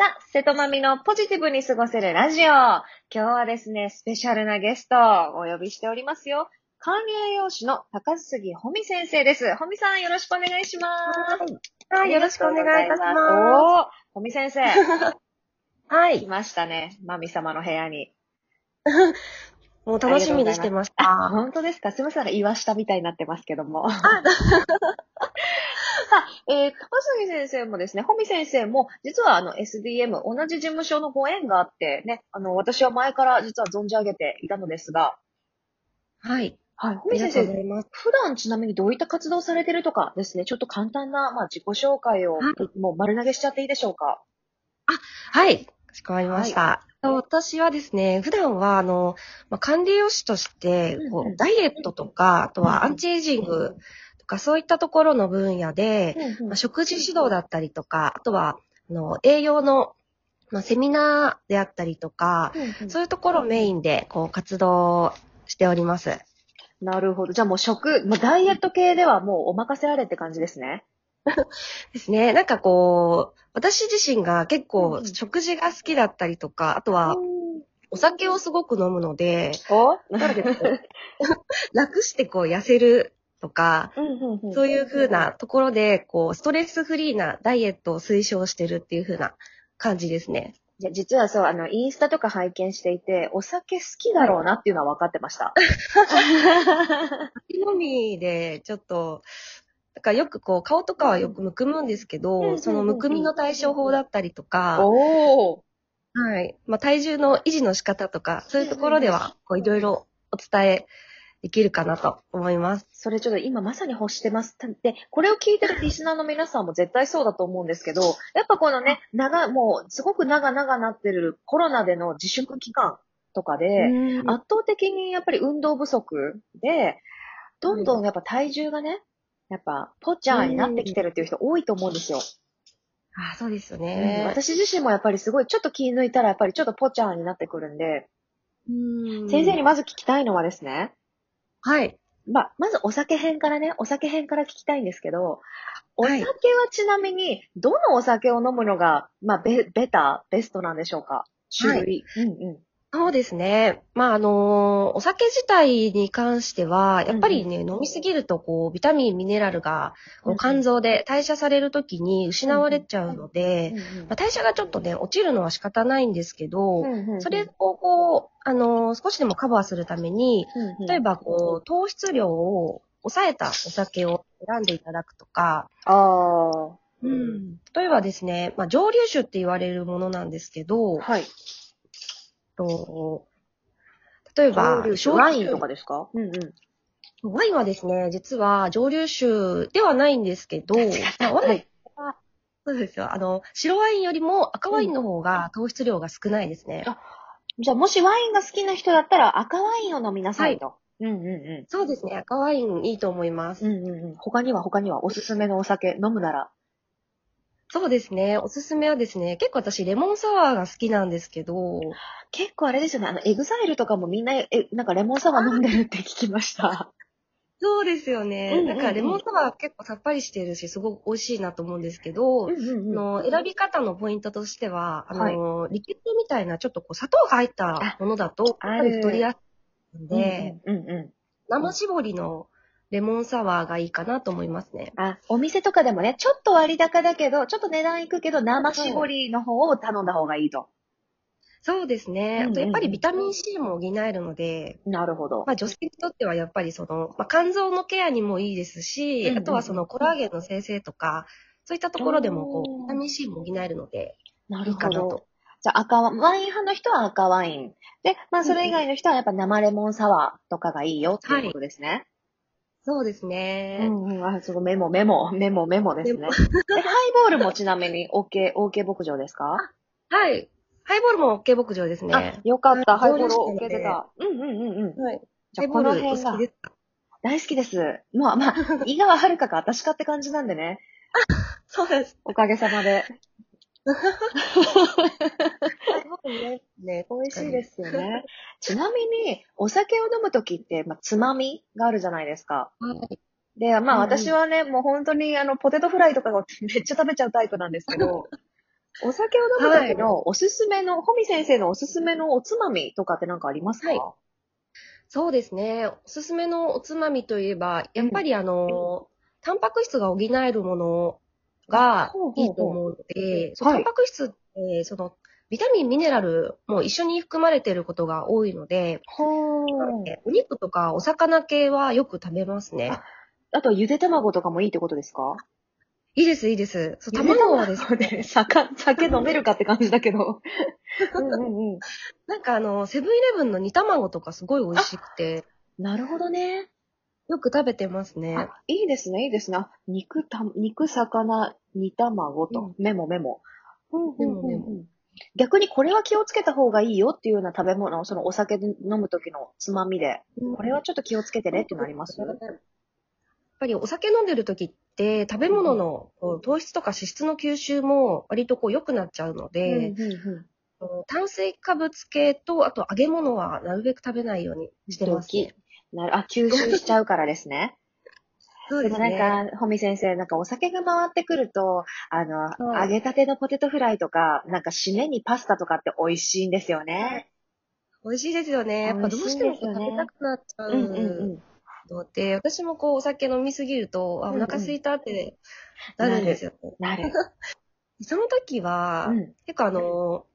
さあ、瀬戸まみのポジティブに過ごせるラジオ。今日はですね、スペシャルなゲストをお呼びしておりますよ。管理栄養士の高杉穂美先生です。穂美さん、よろしくお願いします。はい、よろしくお願いいたします。おー、穂美先生、来 はい。ましたね。まみ様の部屋に。もう楽しみにしてましあ、た。本当ですか？すみません、岩下みたいになってますけども。さあ、えー、高杉先生もですね、穂美先生も、実はあの SDM、同じ事務所のご縁があって、ね、あの、私は前から実は存じ上げていたのですが、はい。はい、ありが穂美先生、とうございます。普段ちなみにどういった活動をされてるとかですね、ちょっと簡単な、まあ、自己紹介を、はいもう丸投げしちゃっていいでしょうか？はい。かしこまりました。私はですね、普段は、あの、まあ、管理栄養士として、こうダイエットとか、あとはアンチエイジングとか、そういったところの分野で、まあ、食事指導だったりとか、あとは、あの、栄養の、まあ、セミナーであったりとか、そういうところをメインで、こう、活動しております。なるほど。じゃあもう食、まあ、ダイエット系ではもうお任せあれって感じですね。ですね。なんかこう、私自身が結うん構うん食事が好きだったりとか、あとはお酒をすごく飲むので、ので 楽してこう痩せるとか、そういう風なところで、こう、ストレスフリーなダイエットを推奨してるっていう風な感じですね。いや、実はそう、あの、インスタとか拝見していて、お酒好きだろうなっていうのは分かってました。飲みで、ちょっと、だからよくこう、顔とかはよくむくむんですけど、そのむくみの対処法だったりとか。はい。まあ、体重の維持の仕方とか、そういうところでは、こう、いろいろお伝えできるかなと思います。それちょっと今まさに欲してます。で、これを聞いてるリスナーの皆さんも絶対そうだと思うんですけど、やっぱこのね、長、もう、すごく長々なってるコロナでの自粛期間とかで、あ圧倒的にやっぱり運動不足で、どんどんやっぱ体重がね、やっぱ、ポチャーになってきてるっていう人多いと思うんですよ。あ、そうですようんね。私自身もやっぱりすごい、ちょっと気抜いたらやっぱりちょっとポチャーになってくるんで、うん先生にまず聞きたいのはですね、はい。まあ、まずお酒編からね、お酒編から聞きたいんですけど、おはい酒はちなみに、どのお酒を飲むのが、まあ、ベ、ベタ、ベストなんでしょうか？種類。うんうん。そうですね。まあ、あのーお酒自体に関しては、やっぱりね、飲みすぎると、こう、ビタミン、ミネラルが、こう肝臓で代謝されるときに失われちゃうので、まあ、代謝がちょっとね、落ちるのは仕方ないんですけど、それをこう、あのー少しでもカバーするために、例えば、ばこう、糖質量を抑えたお酒を選んでいただくとか、ああ、うん、例えばですね、まあ、蒸留酒って言われるものなんですけど、はい。と例えば、ワインとかですか？うんうん。ワインはですね、実は蒸留酒ではないんですけど、まあワインはそうですよ。あの、白ワインよりも赤ワインの方が糖質量が少ないですね。あじゃあ、もしワインが好きな人だったら赤ワインを飲みなさいと。うんうんうそうですね。赤ワインいいと思います。ん。うんうんうん。他には他にはおすすめのお酒飲むなら。そうですね。おすすめはですね、結構私レモンサワーが好きなんですけど、結構あれですよね。あの、エグザイルとかもみんな、え、なんかレモンサワー飲んでるって聞きました。そうですようんうんね。うんなんかレモンサワー結構さっぱりしてるし、すごく美味しいなと思うんですけど、うんうんあの選び方のポイントとしては、あの、リキュールみたいなちょっとこう砂糖が入ったものだと、あやっぱり太りやすいので、うんうんうん。生搾りのレモンサワーがいいかなと思いますね。あ、お店とかでもね、ちょっと割高だけど、ちょっと値段いくけど、生搾りの方を頼んだ方がいいと。そうですね。あとやっぱりビタミン C も補えるので、なるほど。まあ女性にとってはやっぱりその、まあ、肝臓のケアにもいいですし、うんうんうんあとはそのコラーゲンの生成とか、そういったところでもこう、ビタミン C も補えるので、ないるほどいかなと。。じゃあ赤ワワイン派の人は赤ワイン。で、まあそれ以外の人はやっぱ生レモンサワーとかがいいよっていうことですね。そうですね。うんうん。あ、すごいメモメモ、メモメモですね。ハイボールもちなみに OK、OK 牧場ですか？はい。ハイボールも OK 牧場ですあね。、よかった。ハイボール上手 OK 出た。うんうんうんうん。はい。じゃあこの辺が大好きです。まあまあ、井川遥か私かって感じなんでね。そうです。おかげさまで。ね。ね美味しいですよね。ちなみに、お酒を飲むときって、まあ、つまみがあるじゃないですか。はい。で、まあうんうん私はね、もう本当にあの、ポテトフライとかをめっちゃ食べちゃうタイプなんですけど、お酒を飲む時のおすすめの、ホミ先生のおすすめのおつまみとかって何かありますか、はいそうですね。おすすめのおつまみといえば、やっぱりあの、タンパク質が補えるものがいいと思うので、そうはいタンパク質って、その、ビタミン、ミネラルも一緒に含まれていることが多いので、お肉とかお魚系はよく食べますね。あと、ゆで卵とかもいいってことですか？いいです、いいです。そう卵はですで、ね、酒、酒飲めるかって感じだけど。うんうんうん。なんかあの、セブンイレブンの煮卵とかすごい美味しくて、なるほどね。よく食べてますね。あ、いいですね、いいですね。あ肉、た、肉、魚、煮卵と、うん。メモメモ。うんメモメモ逆にこれは気をつけた方がいいよっていうような食べ物、そのお酒で飲む時のつまみで、これはちょっと気をつけてねっていうのあります？やっぱりお酒飲んでる時って食べ物の糖質とか脂質の吸収も割とこう良くなっちゃうので、炭水化物系とあと揚げ物はなるべく食べないようにしてます、ね。なるあ、吸収しちゃうからですね。そうですね。なんか、ホミ先生、なんかお酒が回ってくると、あの、はい揚げたてのポテトフライとか、なんか締めにパスタとかって美味しいんですよね。美味しいですよね。やっぱどうしても食べたくなっちゃうんうんう。うんので、私もこうお酒飲みすぎると、あ、お腹空いたってなるんですよ。なる。その時は、うん結構あの、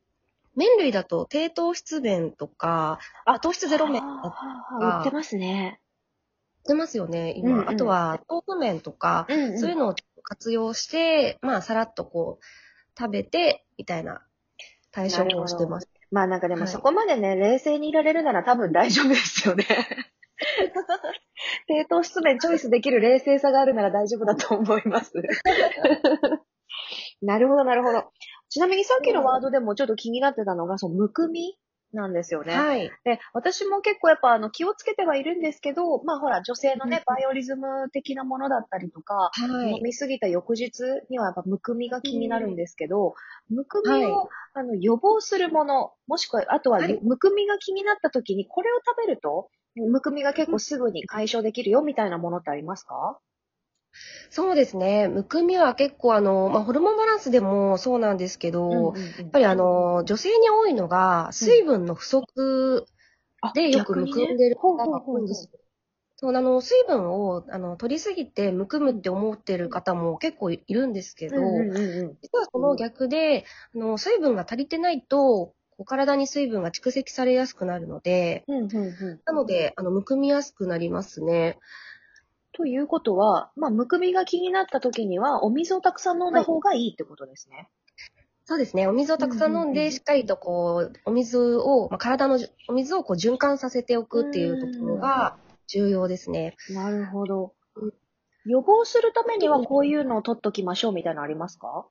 麺類だと低糖質麺とか、あ糖質ゼロ麺あやっー売ってますね。てますよね、今。うんうんあとは豆腐麺とか、うんうんそういうのを活用して、まあ、さらっとこう、食べて、みたいな対処をしてます。まあなんかでもはいそこまでね、冷静にいられるなら多分大丈夫ですよね。低糖質麺チョイスできる冷静さがあるなら大丈夫だと思います。なるほど、なるほど。ちなみにさっきのワードでもちょっと気になってたのが、そのむくみなんですよね。はい。で、私も結構やっぱあの気をつけてはいるんですけど、まあほら女性のね、うんバイオリズム的なものだったりとか、はい。飲みすぎた翌日にはやっぱむくみが気になるんですけど、むくみを、はいあの予防するもの、もしくは、あとは、はいむくみが気になった時にこれを食べると、むくみが結構すぐに解消できるよみたいなものってありますか？そうですね。むくみは結構あの、まあ、ホルモンバランスでもそうなんですけど、やっぱりあの、女性に多いのが、水分の不足でよくむくんでる方が多いんですよ。そう、あの、水分を、あの、取りすぎてむくむって思ってる方も結構いるんですけど、うんうんうんうん実はその逆で、あの、水分が足りてないと、こう体に水分が蓄積されやすくなるので、うんうんうんなので、あの、むくみやすくなりますね。ということは、まあ、むくみが気になった時には、お水をたくさん飲んだ方がいいってことですね。そうですね。お水をたくさん飲んで、しっかりとこう、お水を、まあ、体のじ、お水をこう循環させておくっていうところが重要ですね。なるほどうん。予防するためにはこういうのを取っときましょうみたいなのありますか？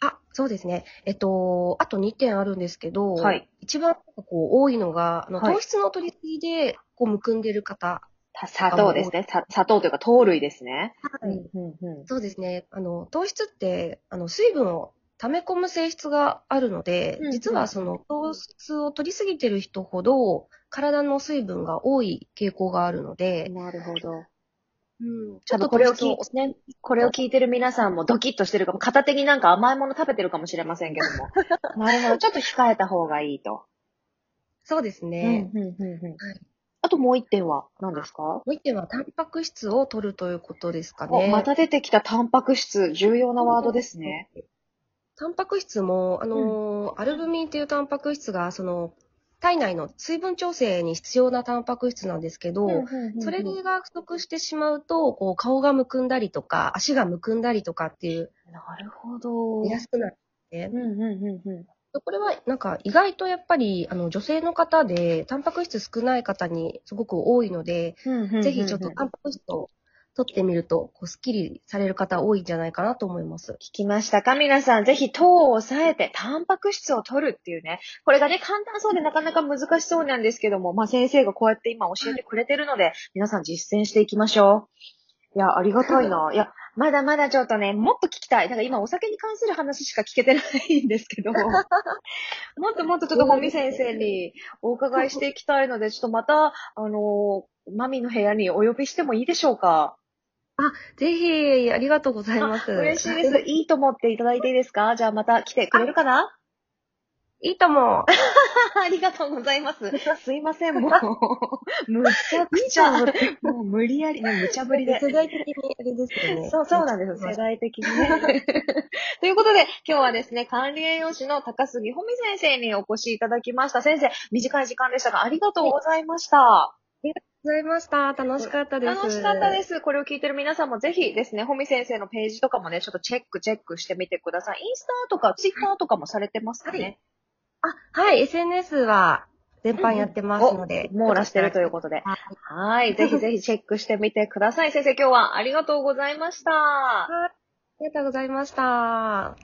あ、そうですね。えっと、あと2点あるんですけど、はい一番こう多いのが、あのはい糖質の取りすぎで、こう、むくんでる方。た砂糖ですね。さ砂糖というか糖類ですね。はいうんうんうんそうですね。あの、糖質って、あの、水分を溜め込む性質があるので、実はその糖質を取りすぎてる人ほど、体の水分が多い傾向があるので、なるほど。うん、ちょっとこれを聞ね、これを聞いてる皆さんもドキッとしてるかも、片手になんか甘いもの食べてるかもしれませんけども。なるほど。ちょっと控えた方がいいと。そうですね。うんうんうんうんはいあともう一点は何ですか、もう一点は、タンパク質を取るということですかおね。また出てきたタンパク質、重要なワードですね。。タンパク質も、あのーアルブミンっていうタンパク質が、その、体内の水分調整に必要なタンパク質なんですけど、それが不足してしまうと、こう、顔がむくんだりとか、足がむくんだりとかっていう、なるほど。出やすくなるんですね。うんうんうんうん。これは、なんか、意外とやっぱり、あの、女性の方で、タンパク質少ない方にすごく多いので、ぜひちょっとタンパク質を取ってみると、こう、スッキリされる方多いんじゃないかなと思います。聞きましたか？皆さん、ぜひ糖を抑えて、タンパク質を取るっていうね。これがね、簡単そうでなかなか難しそうなんですけども、まあ先生がこうやって今教えてくれてるので、皆さん実践していきましょう。いや、ありがたいな。いや、まだまだちょっとね、もっと聞きたい。なんか今お酒に関する話しか聞けてないんですけど、もっともっとちょっともみ先生にお伺いしていきたいので、ちょっとまた、あの、マミの部屋にお呼びしてもいいでしょうか？ぜひ、ありがとうございます。嬉しいです。いいと思っていただいていいですか？じゃあまた来てくれるかな？いいとも。ありがとうございます。すいません、もう。むちゃくちゃ、もう無理やり、ね、無茶ぶりで。世代的にあれですよね。そう、そうなんですよ。世代的にね。ということで、今日はですね、管理栄養士の高杉穂美先生にお越しいただきました。先生、短い時間でしたが、ありがとうございました。ありがとうございました。楽しかったです。楽しかったです。これを聞いてる皆さんもぜひですね、穂美先生のページとかもね、ちょっとチェック、チェックしてみてください。インスタとかツイッターとかもされてますかね、あ、はい、SNS は全般やってますので。網羅してるということで。はい。はい。ぜひぜひチェックしてみてください。先生、今日はありがとうございました。ありがとうございました。